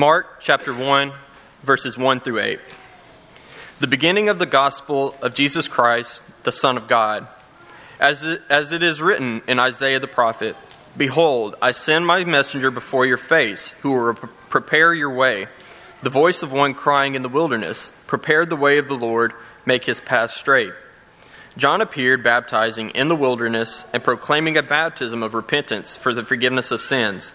Mark chapter 1, verses 1 through 8. The beginning of the gospel of Jesus Christ, the Son of God. As it, as it is written in Isaiah the prophet Behold, I send my messenger before your face, who will prepare your way. The voice of one crying in the wilderness, Prepare the way of the Lord, make his path straight. John appeared baptizing in the wilderness and proclaiming a baptism of repentance for the forgiveness of sins.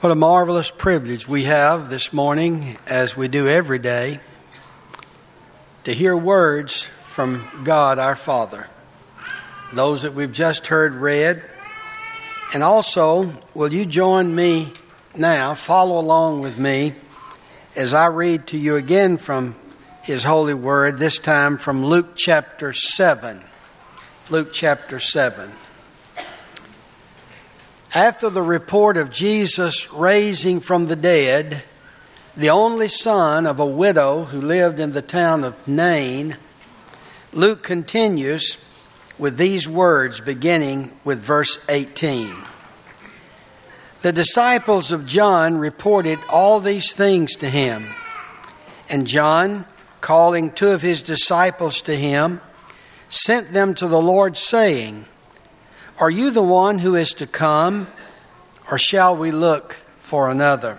What a marvelous privilege we have this morning, as we do every day, to hear words from God our Father those that we've just heard read. And also, will you join me now, follow along with me as I read to you again from His holy word, this time from Luke chapter 7. Luke chapter 7. After the report of Jesus raising from the dead, the only son of a widow who lived in the town of Nain, Luke continues with these words beginning with verse 18. The disciples of John reported all these things to him. And John, calling two of his disciples to him, sent them to the Lord, saying, Are you the one who is to come, or shall we look for another?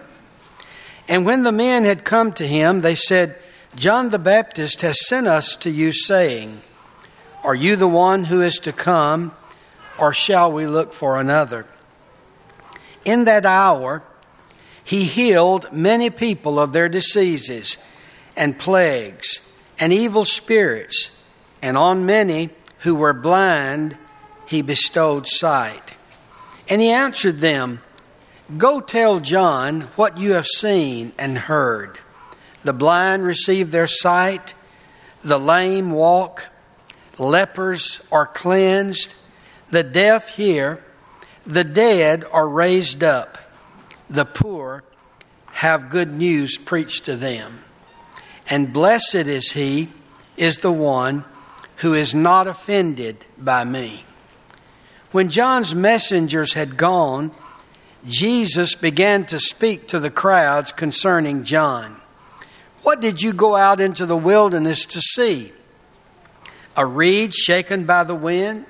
And when the men had come to him, they said, John the Baptist has sent us to you, saying, are you the one who is to come, or shall we look for another? In that hour, he healed many people of their diseases and plagues and evil spirits, and on many who were blind, he bestowed sight. And he answered them, Go tell John what you have seen and heard. The blind receive their sight, the lame walk lepers are cleansed, the deaf hear, the dead are raised up, the poor have good news preached to them. And blessed is he, is the one who is not offended by me. When John's messengers had gone, Jesus began to speak to the crowds concerning John. What did you go out into the wilderness to see? a reed shaken by the wind?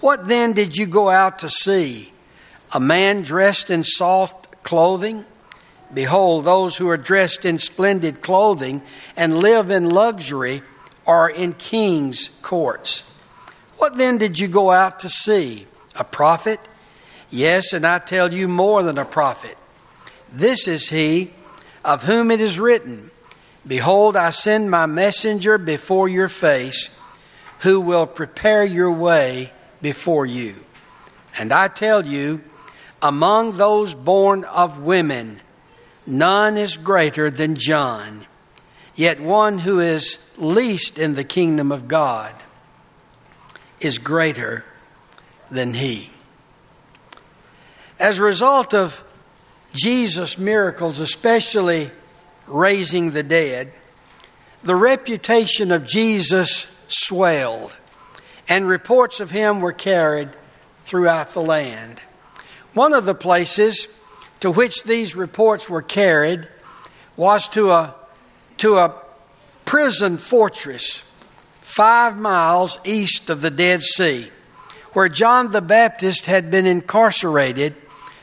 What then did you go out to see? A man dressed in soft clothing? Behold, those who are dressed in splendid clothing and live in luxury are in king's courts. What then did you go out to see? A prophet? Yes, and I tell you more than a prophet. This is he of whom it is written Behold, I send my messenger before your face who will prepare your way before you. And I tell you, among those born of women, none is greater than John, yet one who is least in the kingdom of God is greater than he. As a result of Jesus' miracles, especially raising the dead, the reputation of Jesus swelled, and reports of him were carried throughout the land. One of the places to which these reports were carried was to a, to a prison fortress five miles east of the Dead Sea, where John the Baptist had been incarcerated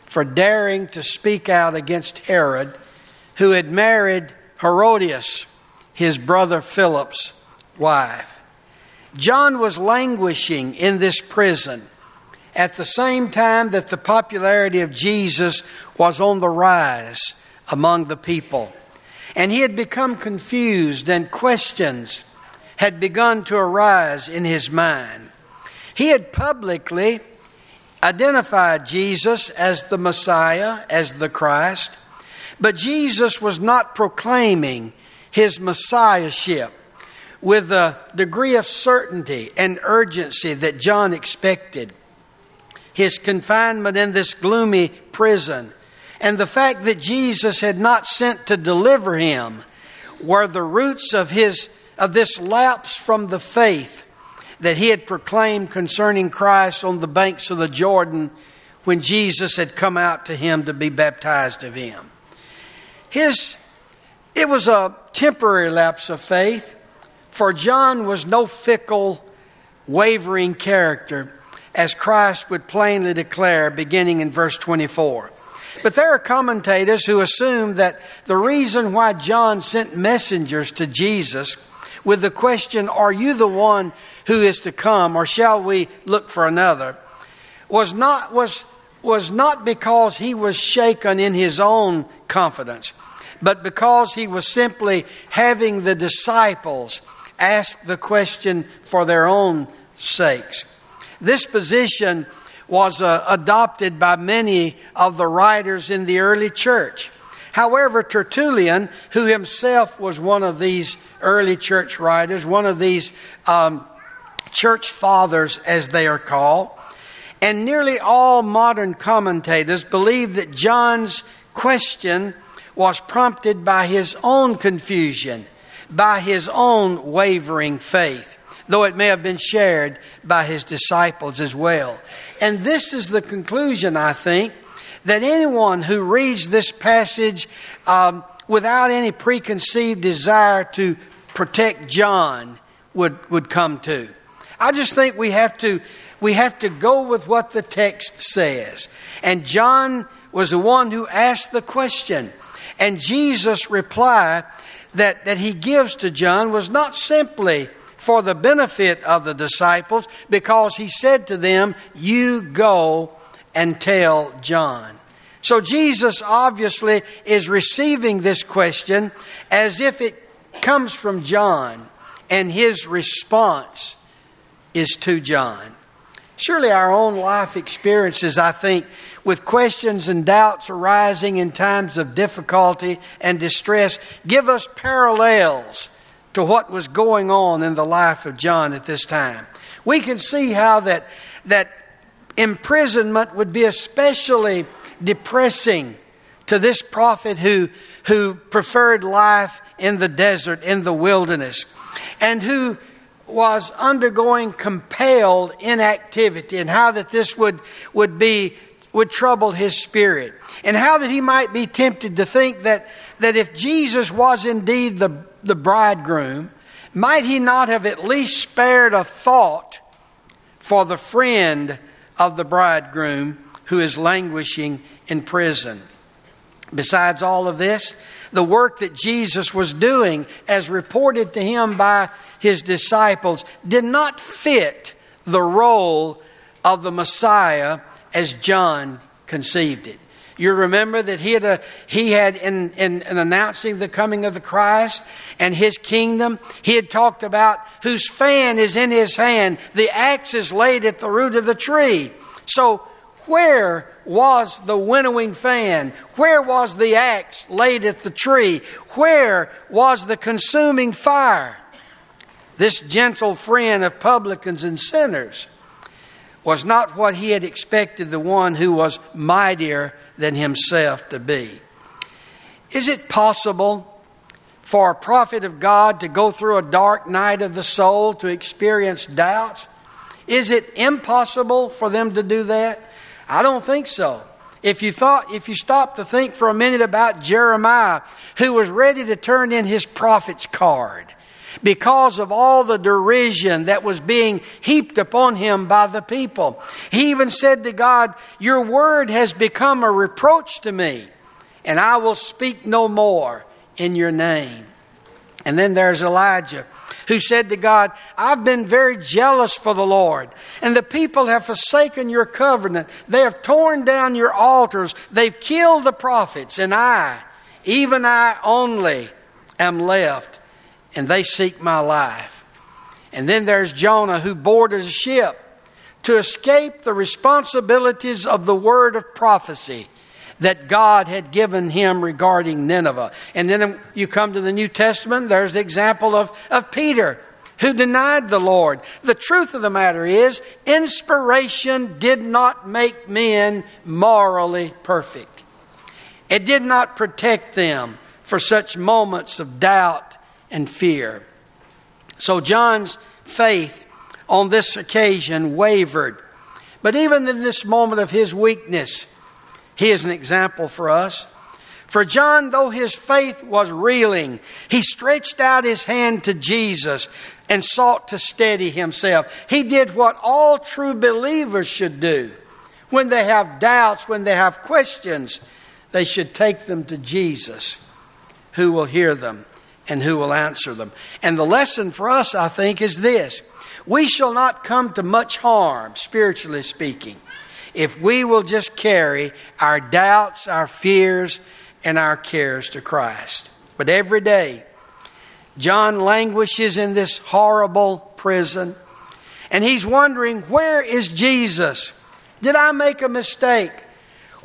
for daring to speak out against Herod, who had married Herodias, his brother Philip's wife. John was languishing in this prison at the same time that the popularity of Jesus was on the rise among the people. And he had become confused, and questions had begun to arise in his mind. He had publicly identified Jesus as the Messiah, as the Christ, but Jesus was not proclaiming his Messiahship with the degree of certainty and urgency that John expected. His confinement in this gloomy prison and the fact that Jesus had not sent to deliver him were the roots of his of this lapse from the faith that he had proclaimed concerning Christ on the banks of the Jordan when Jesus had come out to him to be baptized of him. His it was a temporary lapse of faith, for John was no fickle, wavering character, as Christ would plainly declare beginning in verse 24. But there are commentators who assume that the reason why John sent messengers to Jesus with the question, Are you the one who is to come, or shall we look for another? was not, was, was not because he was shaken in his own confidence, but because he was simply having the disciples ask the question for their own sakes. This position was uh, adopted by many of the writers in the early church. However, Tertullian, who himself was one of these early church writers, one of these um, church fathers, as they are called, and nearly all modern commentators believe that John's question was prompted by his own confusion, by his own wavering faith, though it may have been shared by his disciples as well. And this is the conclusion, I think, that anyone who reads this passage um, without any preconceived desire to protect John would, would come to. I just think we have to we have to go with what the text says. And John was the one who asked the question. And Jesus' reply that, that he gives to John was not simply for the benefit of the disciples, because he said to them, You go and tell John. So Jesus obviously is receiving this question as if it comes from John, and his response is to John. Surely our own life experiences, I think, with questions and doubts arising in times of difficulty and distress, give us parallels to what was going on in the life of John at this time. We can see how that, that imprisonment would be especially depressing to this prophet who, who preferred life in the desert, in the wilderness, and who was undergoing compelled inactivity and how that this would, would be would trouble his spirit and how that he might be tempted to think that, that if jesus was indeed the, the bridegroom might he not have at least spared a thought for the friend of the bridegroom who is languishing in prison besides all of this the work that jesus was doing as reported to him by his disciples did not fit the role of the Messiah as John conceived it. You remember that he had, a, he had in, in, in, announcing the coming of the Christ and his kingdom, he had talked about whose fan is in his hand, the axe is laid at the root of the tree. So, where was the winnowing fan? Where was the axe laid at the tree? Where was the consuming fire? This gentle friend of publicans and sinners was not what he had expected the one who was mightier than himself to be. Is it possible for a prophet of God to go through a dark night of the soul to experience doubts? Is it impossible for them to do that? I don't think so. If you thought, if you stop to think for a minute about Jeremiah, who was ready to turn in his prophet's card, because of all the derision that was being heaped upon him by the people. He even said to God, Your word has become a reproach to me, and I will speak no more in your name. And then there's Elijah who said to God, I've been very jealous for the Lord, and the people have forsaken your covenant. They have torn down your altars, they've killed the prophets, and I, even I only, am left and they seek my life. And then there's Jonah who boarded a ship to escape the responsibilities of the word of prophecy that God had given him regarding Nineveh. And then you come to the New Testament, there's the example of, of Peter who denied the Lord. The truth of the matter is, inspiration did not make men morally perfect. It did not protect them for such moments of doubt and fear. So John's faith on this occasion wavered. But even in this moment of his weakness, he is an example for us. For John, though his faith was reeling, he stretched out his hand to Jesus and sought to steady himself. He did what all true believers should do. When they have doubts, when they have questions, they should take them to Jesus, who will hear them and who will answer them. And the lesson for us, I think, is this we shall not come to much harm, spiritually speaking, if we will just carry our doubts, our fears, and our cares to Christ. But every day, John languishes in this horrible prison, and he's wondering, where is Jesus? Did I make a mistake?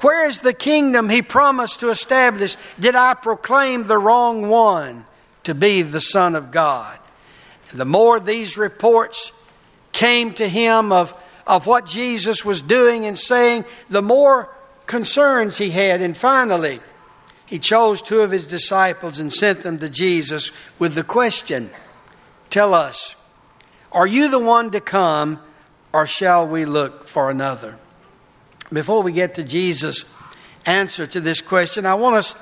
Where is the kingdom he promised to establish? Did I proclaim the wrong one to be the Son of God? The more these reports came to him of, of what Jesus was doing and saying, the more concerns he had. And finally, he chose two of his disciples and sent them to Jesus with the question Tell us, are you the one to come, or shall we look for another? Before we get to Jesus' answer to this question, I want us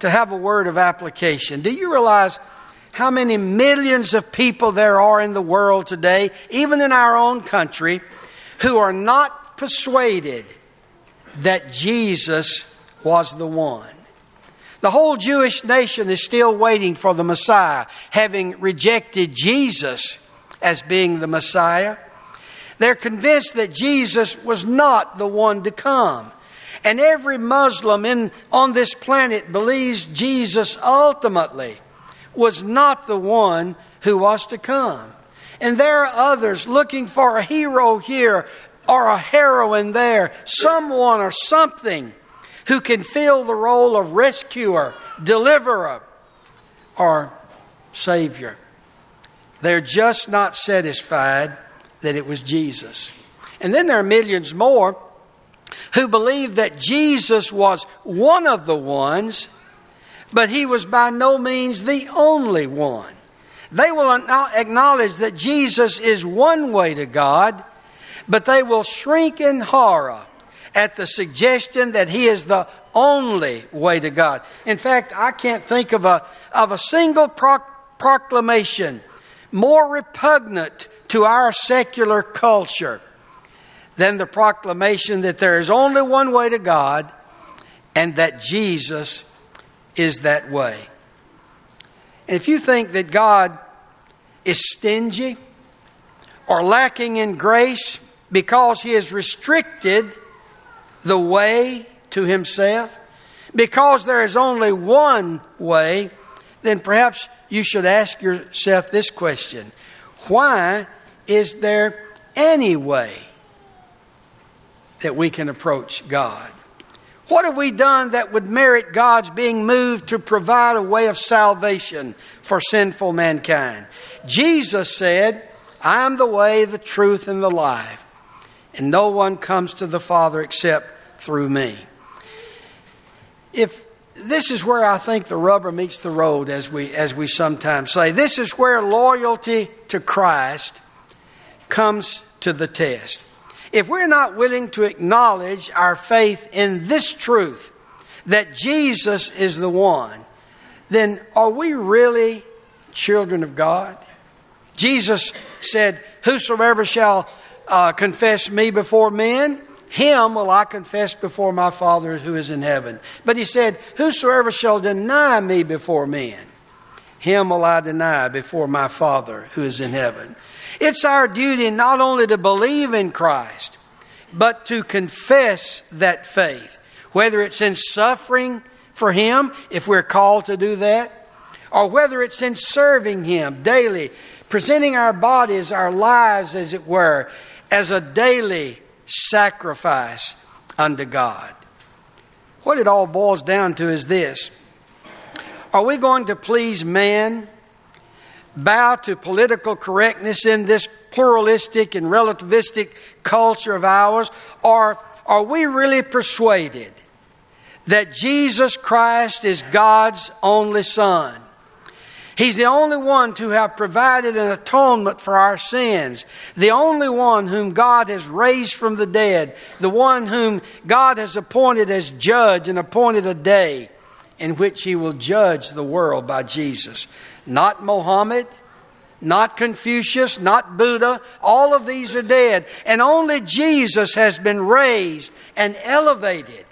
to have a word of application. Do you realize how many millions of people there are in the world today, even in our own country, who are not persuaded that Jesus was the one? The whole Jewish nation is still waiting for the Messiah, having rejected Jesus as being the Messiah. They're convinced that Jesus was not the one to come. And every Muslim in, on this planet believes Jesus ultimately was not the one who was to come. And there are others looking for a hero here or a heroine there, someone or something who can fill the role of rescuer, deliverer, or savior. They're just not satisfied that it was Jesus. And then there are millions more who believe that Jesus was one of the ones, but he was by no means the only one. They will acknowledge that Jesus is one way to God, but they will shrink in horror at the suggestion that He is the only way to God. In fact, I can't think of a, of a single proclamation more repugnant to our secular culture than the proclamation that there is only one way to God and that Jesus is that way. And if you think that God is stingy or lacking in grace because He has restricted the way to Himself? Because there is only one way, then perhaps you should ask yourself this question Why is there any way that we can approach God? What have we done that would merit God's being moved to provide a way of salvation for sinful mankind? Jesus said, I am the way, the truth, and the life and no one comes to the Father except through me. If this is where I think the rubber meets the road, as we, as we sometimes say, this is where loyalty to Christ comes to the test. If we're not willing to acknowledge our faith in this truth, that Jesus is the one, then are we really children of God? Jesus said, Whosoever shall uh, confess me before men, him will I confess before my Father who is in heaven. But he said, Whosoever shall deny me before men, him will I deny before my Father who is in heaven. It's our duty not only to believe in Christ, but to confess that faith, whether it's in suffering for Him, if we're called to do that, or whether it's in serving Him daily, presenting our bodies, our lives, as it were, as a daily sacrifice unto God. What it all boils down to is this Are we going to please man, bow to political correctness in this pluralistic and relativistic culture of ours, or are we really persuaded that Jesus Christ is God's only Son? He's the only one to have provided an atonement for our sins, the only one whom God has raised from the dead, the one whom God has appointed as judge and appointed a day in which he will judge the world by Jesus. Not Mohammed, not Confucius, not Buddha. All of these are dead. And only Jesus has been raised and elevated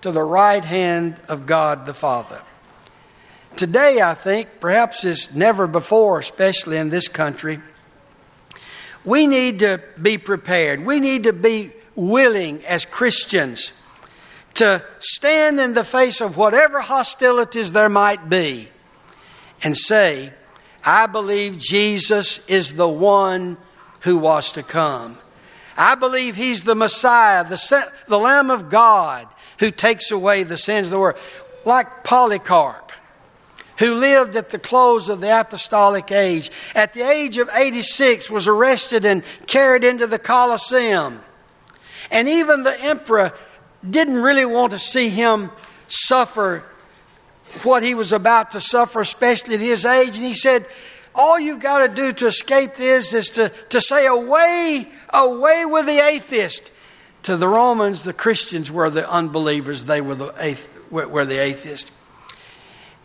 to the right hand of God the Father. Today, I think, perhaps as never before, especially in this country, we need to be prepared. We need to be willing as Christians to stand in the face of whatever hostilities there might be and say, I believe Jesus is the one who was to come. I believe he's the Messiah, the, the Lamb of God who takes away the sins of the world. Like Polycarp who lived at the close of the apostolic age, at the age of 86, was arrested and carried into the Colosseum. And even the emperor didn't really want to see him suffer what he was about to suffer, especially at his age. And he said, All you've got to do to escape this is to, to say, Away, away with the atheist. To the Romans, the Christians were the unbelievers, they were the, were the atheists.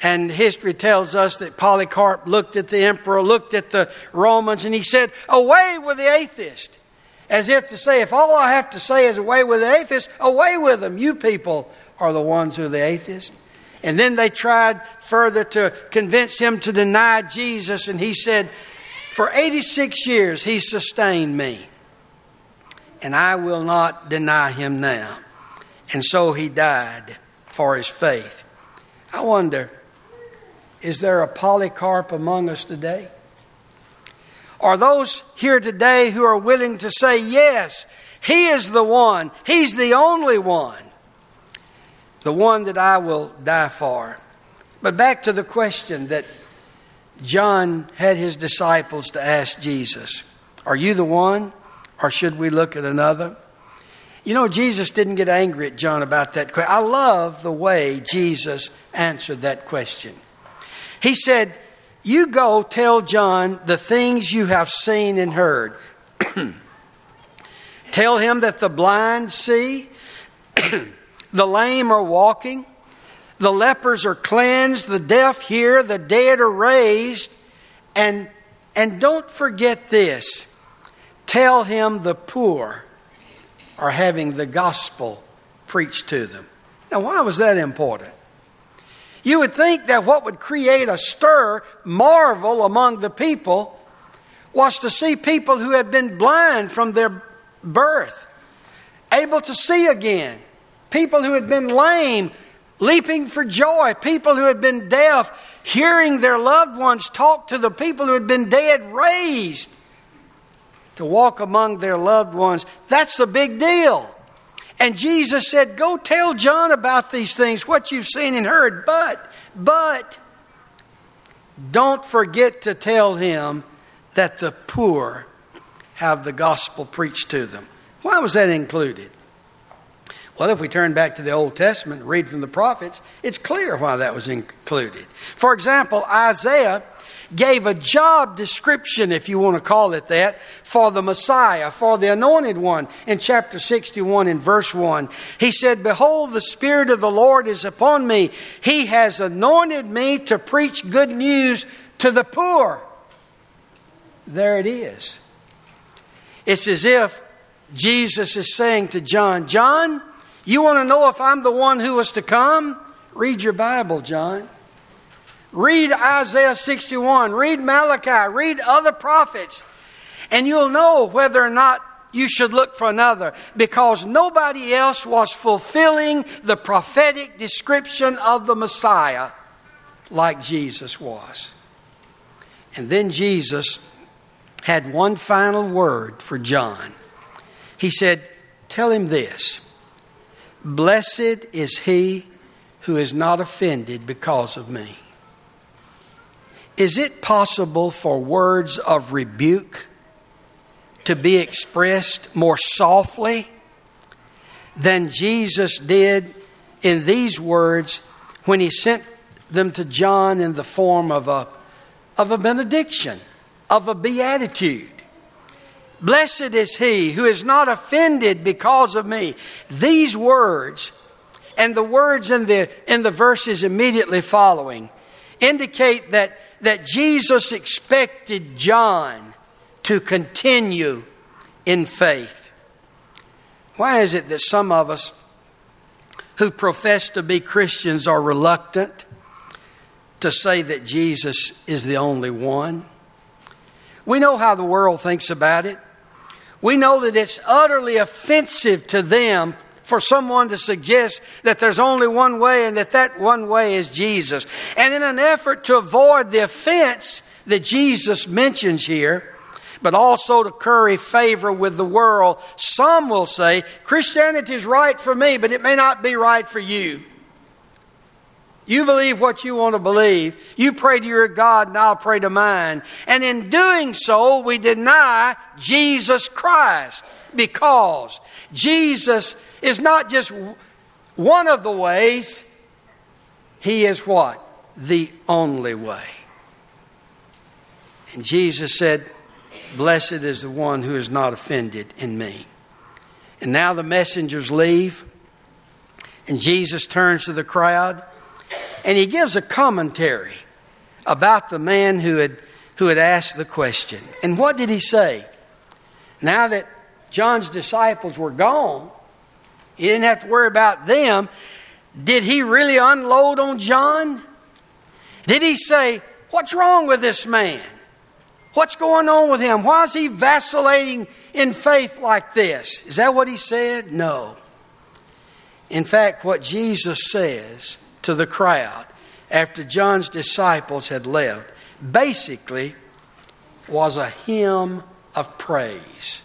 And history tells us that Polycarp looked at the emperor, looked at the Romans, and he said, Away with the atheist. As if to say, if all I have to say is away with the atheist, away with them. You people are the ones who are the atheists. And then they tried further to convince him to deny Jesus, and he said, For 86 years he sustained me, and I will not deny him now. And so he died for his faith. I wonder is there a Polycarp among us today? Are those here today who are willing to say, Yes, He is the one, He's the only one, the one that I will die for? But back to the question that John had his disciples to ask Jesus Are you the one, or should we look at another? You know, Jesus didn't get angry at John about that question. I love the way Jesus answered that question. He said, You go tell John the things you have seen and heard. tell him that the blind see, the lame are walking, the lepers are cleansed, the deaf hear, the dead are raised. And, and don't forget this tell him the poor are having the gospel preached to them. Now, why was that important? You would think that what would create a stir, marvel among the people, was to see people who had been blind from their birth, able to see again, people who had been lame, leaping for joy, people who had been deaf, hearing their loved ones talk to the people who had been dead, raised to walk among their loved ones. That's a big deal. And Jesus said, Go tell John about these things, what you've seen and heard. But, but, don't forget to tell him that the poor have the gospel preached to them. Why was that included? Well, if we turn back to the Old Testament and read from the prophets, it's clear why that was included. For example, Isaiah gave a job description, if you want to call it that, for the Messiah, for the anointed one in chapter 61 in verse 1. He said, Behold, the Spirit of the Lord is upon me. He has anointed me to preach good news to the poor. There it is. It's as if Jesus is saying to John, John, you want to know if I'm the one who was to come? Read your Bible, John. Read Isaiah 61, read Malachi, read other prophets, and you'll know whether or not you should look for another because nobody else was fulfilling the prophetic description of the Messiah like Jesus was. And then Jesus had one final word for John. He said, Tell him this Blessed is he who is not offended because of me. Is it possible for words of rebuke to be expressed more softly than Jesus did in these words when he sent them to John in the form of a, of a benediction, of a beatitude? Blessed is he who is not offended because of me. These words and the words in the, in the verses immediately following indicate that, that Jesus expected John to continue in faith. Why is it that some of us who profess to be Christians are reluctant to say that Jesus is the only one? We know how the world thinks about it. We know that it's utterly offensive to them for someone to suggest that there's only one way and that that one way is Jesus. And in an effort to avoid the offense that Jesus mentions here, but also to curry favor with the world, some will say Christianity is right for me, but it may not be right for you. You believe what you want to believe. You pray to your God, and I'll pray to mine. And in doing so, we deny Jesus Christ because Jesus is not just one of the ways, He is what? The only way. And Jesus said, Blessed is the one who is not offended in me. And now the messengers leave, and Jesus turns to the crowd and he gives a commentary about the man who had, who had asked the question. And what did he say? Now that John's disciples were gone, he didn't have to worry about them. Did he really unload on John? Did he say, What's wrong with this man? What's going on with him? Why is he vacillating in faith like this? Is that what he said? No. In fact, what Jesus says to the crowd after John's disciples had left basically was a hymn of praise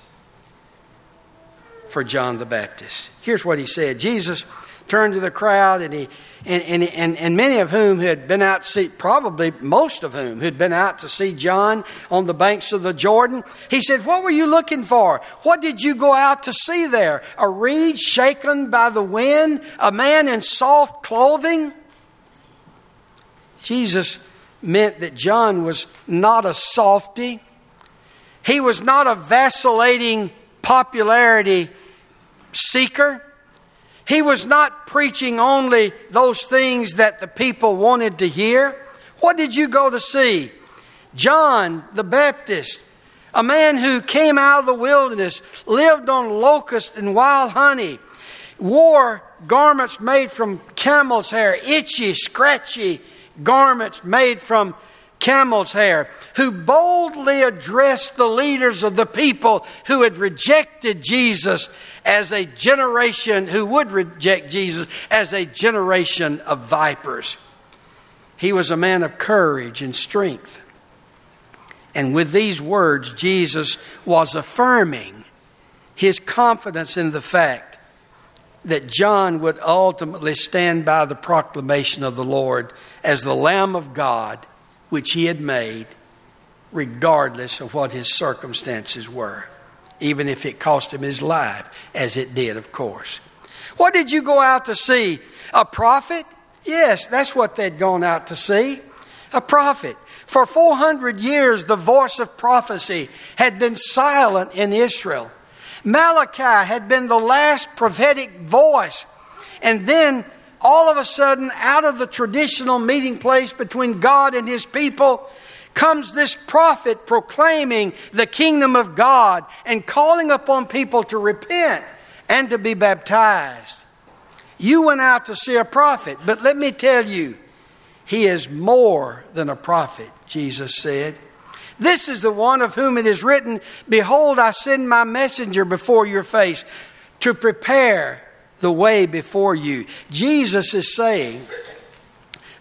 for John the Baptist. Here's what he said Jesus turned to the crowd, and, he, and, and, and, and many of whom had been out to see, probably most of whom had been out to see John on the banks of the Jordan. He said, What were you looking for? What did you go out to see there? A reed shaken by the wind? A man in soft clothing? Jesus meant that John was not a softy. He was not a vacillating popularity seeker. He was not preaching only those things that the people wanted to hear. What did you go to see? John the Baptist, a man who came out of the wilderness, lived on locusts and wild honey, wore garments made from camel's hair, itchy, scratchy, garments made from camel's hair, who boldly addressed the leaders of the people who had rejected Jesus as a generation, who would reject Jesus as a generation of vipers. He was a man of courage and strength. And with these words, Jesus was affirming his confidence in the fact that John would ultimately stand by the proclamation of the Lord as the Lamb of God, which he had made, regardless of what his circumstances were, even if it cost him his life, as it did, of course. What did you go out to see? A prophet? Yes, that's what they'd gone out to see. A prophet. For 400 years, the voice of prophecy had been silent in Israel. Malachi had been the last prophetic voice. And then all of a sudden, out of the traditional meeting place between God and his people, comes this prophet proclaiming the kingdom of God and calling upon people to repent and to be baptized. You went out to see a prophet, but let me tell you, he is more than a prophet, Jesus said. This is the one of whom it is written, Behold, I send my messenger before your face to prepare the way before you. Jesus is saying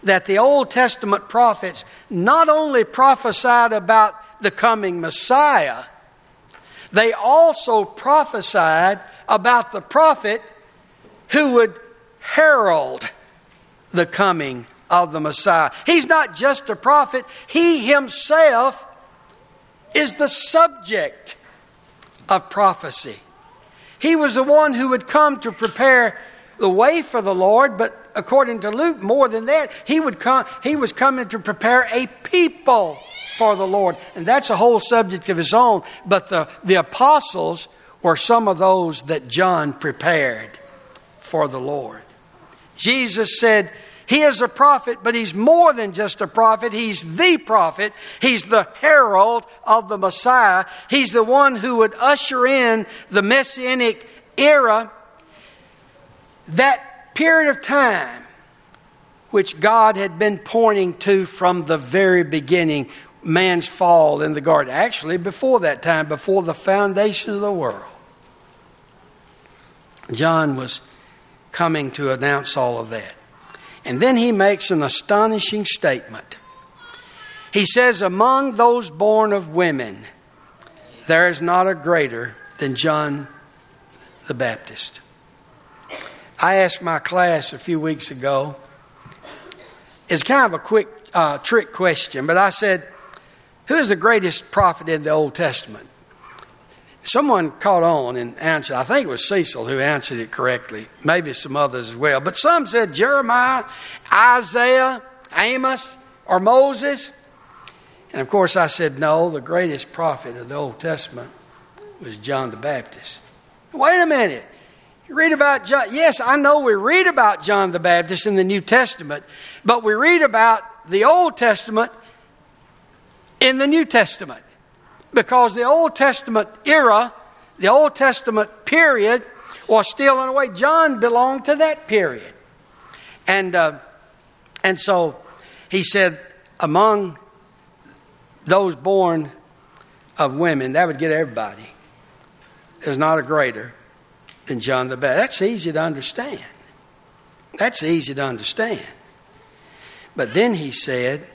that the Old Testament prophets not only prophesied about the coming Messiah, they also prophesied about the prophet who would herald the coming of the Messiah. He's not just a prophet, he himself is the subject of prophecy. He was the one who would come to prepare the way for the Lord, but according to Luke, more than that, he would come he was coming to prepare a people for the Lord. And that's a whole subject of his own. But the, the apostles were some of those that John prepared for the Lord. Jesus said, he is a prophet, but he's more than just a prophet. He's the prophet. He's the herald of the Messiah. He's the one who would usher in the messianic era. That period of time which God had been pointing to from the very beginning man's fall in the garden. Actually, before that time, before the foundation of the world. John was coming to announce all of that. And then he makes an astonishing statement. He says, Among those born of women, there is not a greater than John the Baptist. I asked my class a few weeks ago, it's kind of a quick uh, trick question, but I said, Who is the greatest prophet in the Old Testament? Someone caught on and answered. I think it was Cecil who answered it correctly. Maybe some others as well. But some said Jeremiah, Isaiah, Amos, or Moses. And of course, I said no. The greatest prophet of the Old Testament was John the Baptist. Wait a minute. You read about John. Yes, I know we read about John the Baptist in the New Testament, but we read about the Old Testament in the New Testament because the Old Testament era, the Old Testament period, was still in a way. John belonged to that period. And, uh, and so he said, among those born of women, that would get everybody. There's not a greater than John the Baptist. That's easy to understand. That's easy to understand. But then he said,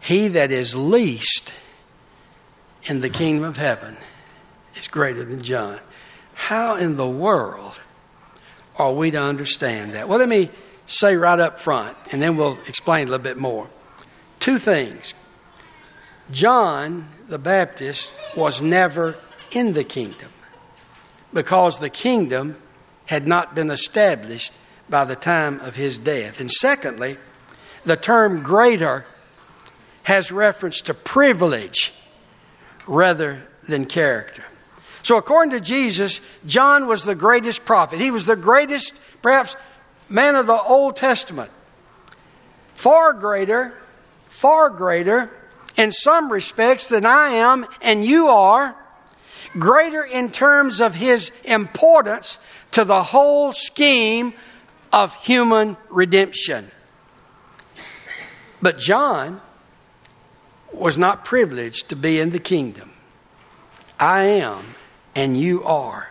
He that is least in the kingdom of heaven is greater than John. How in the world are we to understand that? Well, let me say right up front, and then we'll explain a little bit more. Two things. John the Baptist was never in the kingdom because the kingdom had not been established by the time of his death. And secondly, the term greater has reference to privilege rather than character. So, according to Jesus, John was the greatest prophet. He was the greatest, perhaps, man of the Old Testament. Far greater, far greater in some respects than I am and you are. Greater in terms of his importance to the whole scheme of human redemption. But John was not privileged to be in the kingdom. I am, and you are.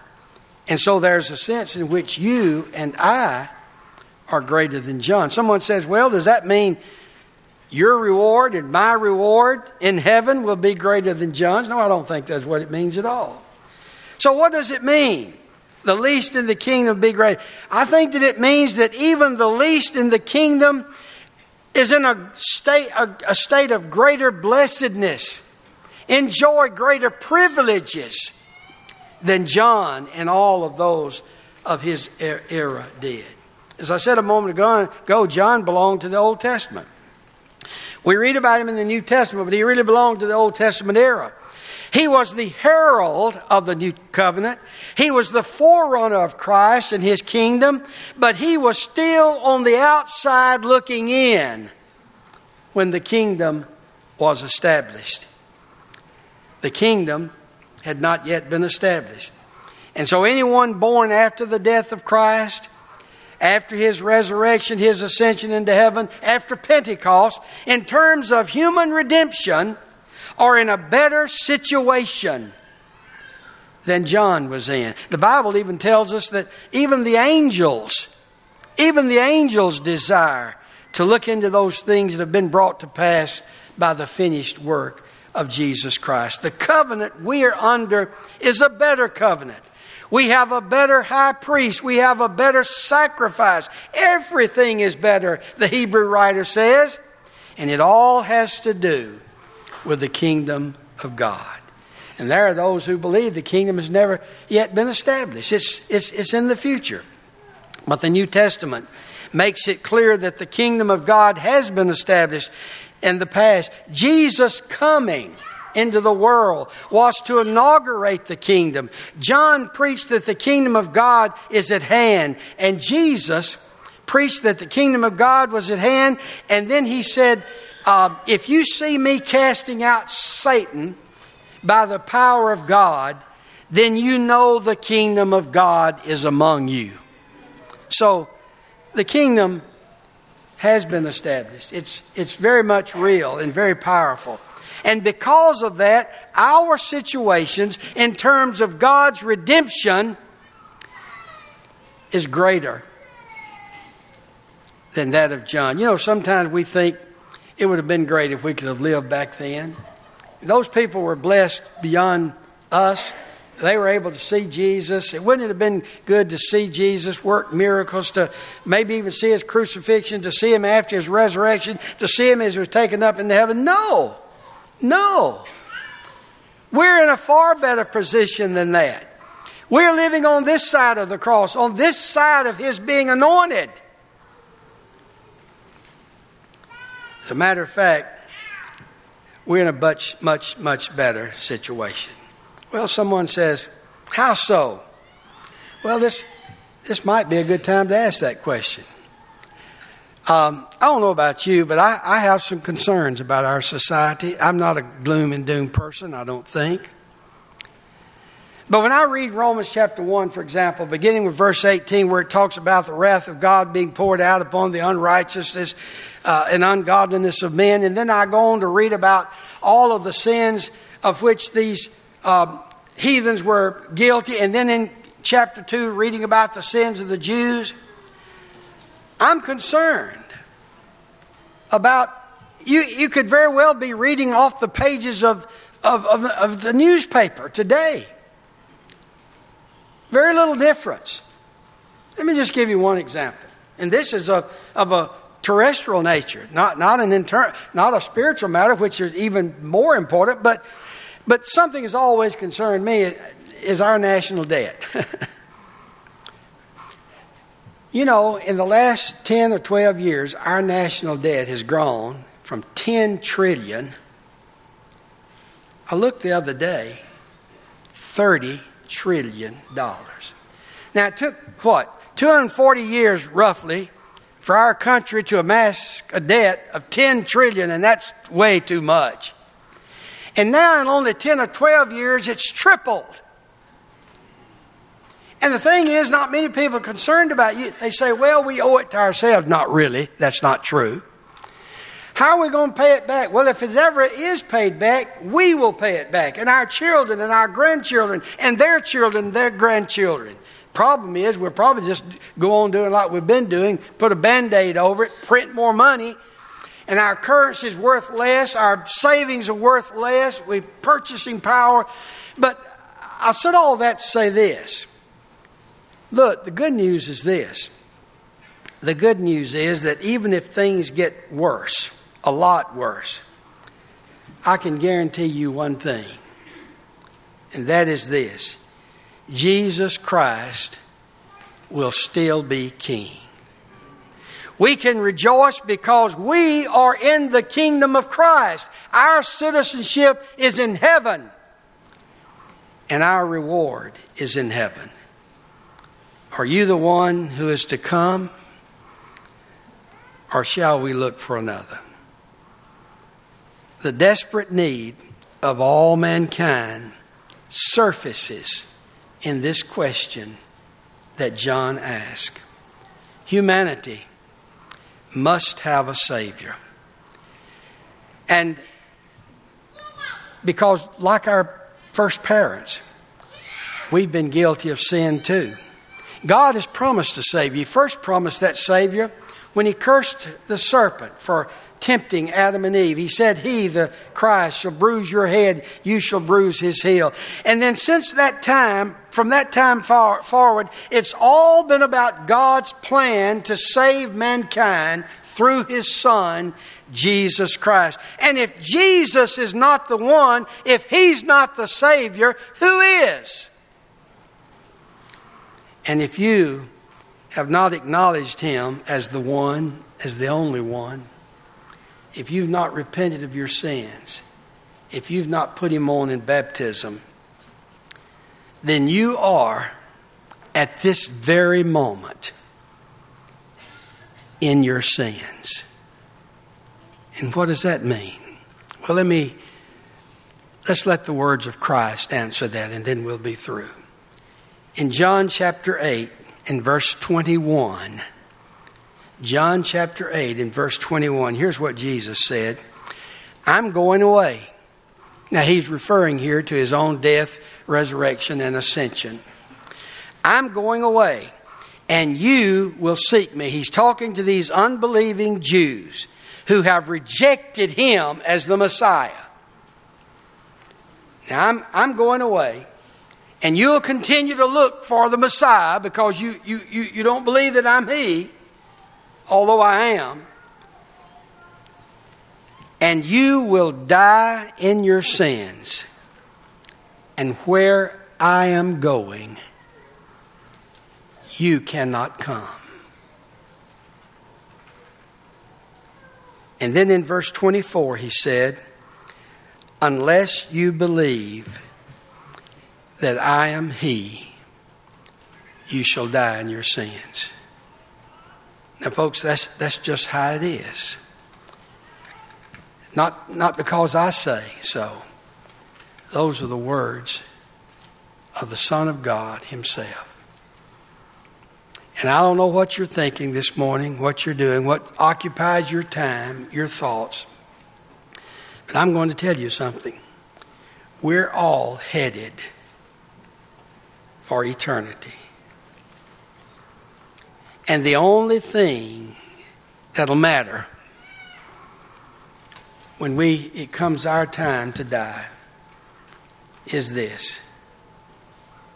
And so there's a sense in which you and I are greater than John. Someone says, well, does that mean your reward and my reward in heaven will be greater than John's? No, I don't think that's what it means at all. So, what does it mean? The least in the kingdom be great. I think that it means that even the least in the kingdom is in a state, a, a state of greater blessedness, enjoy greater privileges than John and all of those of his era did. As I said a moment ago, John belonged to the Old Testament. We read about him in the New Testament, but he really belonged to the Old Testament era. He was the herald of the new covenant. He was the forerunner of Christ and his kingdom, but he was still on the outside looking in when the kingdom was established. The kingdom had not yet been established. And so, anyone born after the death of Christ, after his resurrection, his ascension into heaven, after Pentecost, in terms of human redemption, are in a better situation than John was in. The Bible even tells us that even the angels, even the angels desire to look into those things that have been brought to pass by the finished work of Jesus Christ. The covenant we are under is a better covenant. We have a better high priest. We have a better sacrifice. Everything is better, the Hebrew writer says. And it all has to do with the kingdom of God. And there are those who believe the kingdom has never yet been established, it's, it's, it's in the future. But the New Testament makes it clear that the kingdom of God has been established in the past. Jesus coming into the world was to inaugurate the kingdom. John preached that the kingdom of God is at hand, and Jesus preached that the kingdom of God was at hand, and then he said, uh, If you see me casting out Satan by the power of God, then you know the kingdom of God is among you. So, the kingdom has been established. It's, it's very much real and very powerful. And because of that, our situations in terms of God's redemption is greater than that of John. You know, sometimes we think it would have been great if we could have lived back then. Those people were blessed beyond us they were able to see Jesus. It wouldn't have been good to see Jesus work miracles, to maybe even see his crucifixion, to see him after his resurrection, to see him as he was taken up into heaven. No, no. We're in a far better position than that. We're living on this side of the cross, on this side of his being anointed. As a matter of fact, we're in a much, much, much better situation. Well, someone says, How so? Well, this, this might be a good time to ask that question. Um, I don't know about you, but I, I have some concerns about our society. I'm not a gloom and doom person, I don't think. But when I read Romans chapter 1, for example, beginning with verse 18, where it talks about the wrath of God being poured out upon the unrighteousness uh, and ungodliness of men, and then I go on to read about all of the sins of which these uh, heathens were guilty, and then in chapter 2, reading about the sins of the Jews, I'm concerned about you, you could very well be reading off the pages of, of, of, of the newspaper today. Very little difference. Let me just give you one example. And this is a, of a terrestrial nature, not, not, an inter, not a spiritual matter, which is even more important, but but something has always concerned me is our national debt. you know, in the last 10 or 12 years, our national debt has grown from 10 trillion. I looked the other day, 30 trillion dollars. Now, it took what? 240 years roughly for our country to amass a debt of 10 trillion, and that's way too much. And now, in only 10 or 12 years, it's tripled. And the thing is, not many people are concerned about you. They say, well, we owe it to ourselves. Not really. That's not true. How are we going to pay it back? Well, if it ever is paid back, we will pay it back. And our children and our grandchildren and their children, their grandchildren. Problem is, we'll probably just go on doing like we've been doing, put a band aid over it, print more money, and our currency is worth less, our savings are worth less, we're purchasing power. But I've said all that to say this. Look, the good news is this. The good news is that even if things get worse, a lot worse, I can guarantee you one thing, and that is this Jesus Christ will still be king. We can rejoice because we are in the kingdom of Christ. Our citizenship is in heaven, and our reward is in heaven. Are you the one who is to come, or shall we look for another? The desperate need of all mankind surfaces in this question that John asked. Humanity must have a Savior. And because, like our first parents, we've been guilty of sin too. God has promised a Savior. He first promised that Savior when he cursed the serpent for tempting Adam and Eve. He said, He, the Christ, shall bruise your head, you shall bruise his heel. And then since that time, from that time far, forward, it's all been about God's plan to save mankind through his Son, Jesus Christ. And if Jesus is not the one, if he's not the Savior, who is? And if you have not acknowledged him as the one, as the only one, if you've not repented of your sins, if you've not put him on in baptism, then you are at this very moment in your sins. And what does that mean? Well, let me let's let the words of Christ answer that and then we'll be through. In John chapter 8 in verse 21, John chapter 8 in verse 21, here's what Jesus said I'm going away. Now, he's referring here to his own death, resurrection, and ascension. I'm going away, and you will seek me. He's talking to these unbelieving Jews who have rejected him as the Messiah. Now, I'm, I'm going away, and you'll continue to look for the Messiah because you, you, you, you don't believe that I'm he, although I am. And you will die in your sins. And where I am going, you cannot come. And then in verse 24, he said, Unless you believe that I am He, you shall die in your sins. Now, folks, that's, that's just how it is. Not, not because I say so. Those are the words of the Son of God Himself. And I don't know what you're thinking this morning, what you're doing, what occupies your time, your thoughts. But I'm going to tell you something. We're all headed for eternity. And the only thing that'll matter when we it comes our time to die is this.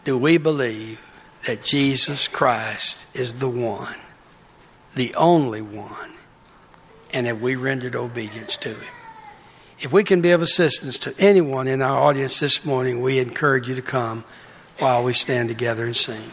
Do we believe that Jesus Christ is the one, the only one, and have we rendered obedience to him? If we can be of assistance to anyone in our audience this morning, we encourage you to come while we stand together and sing.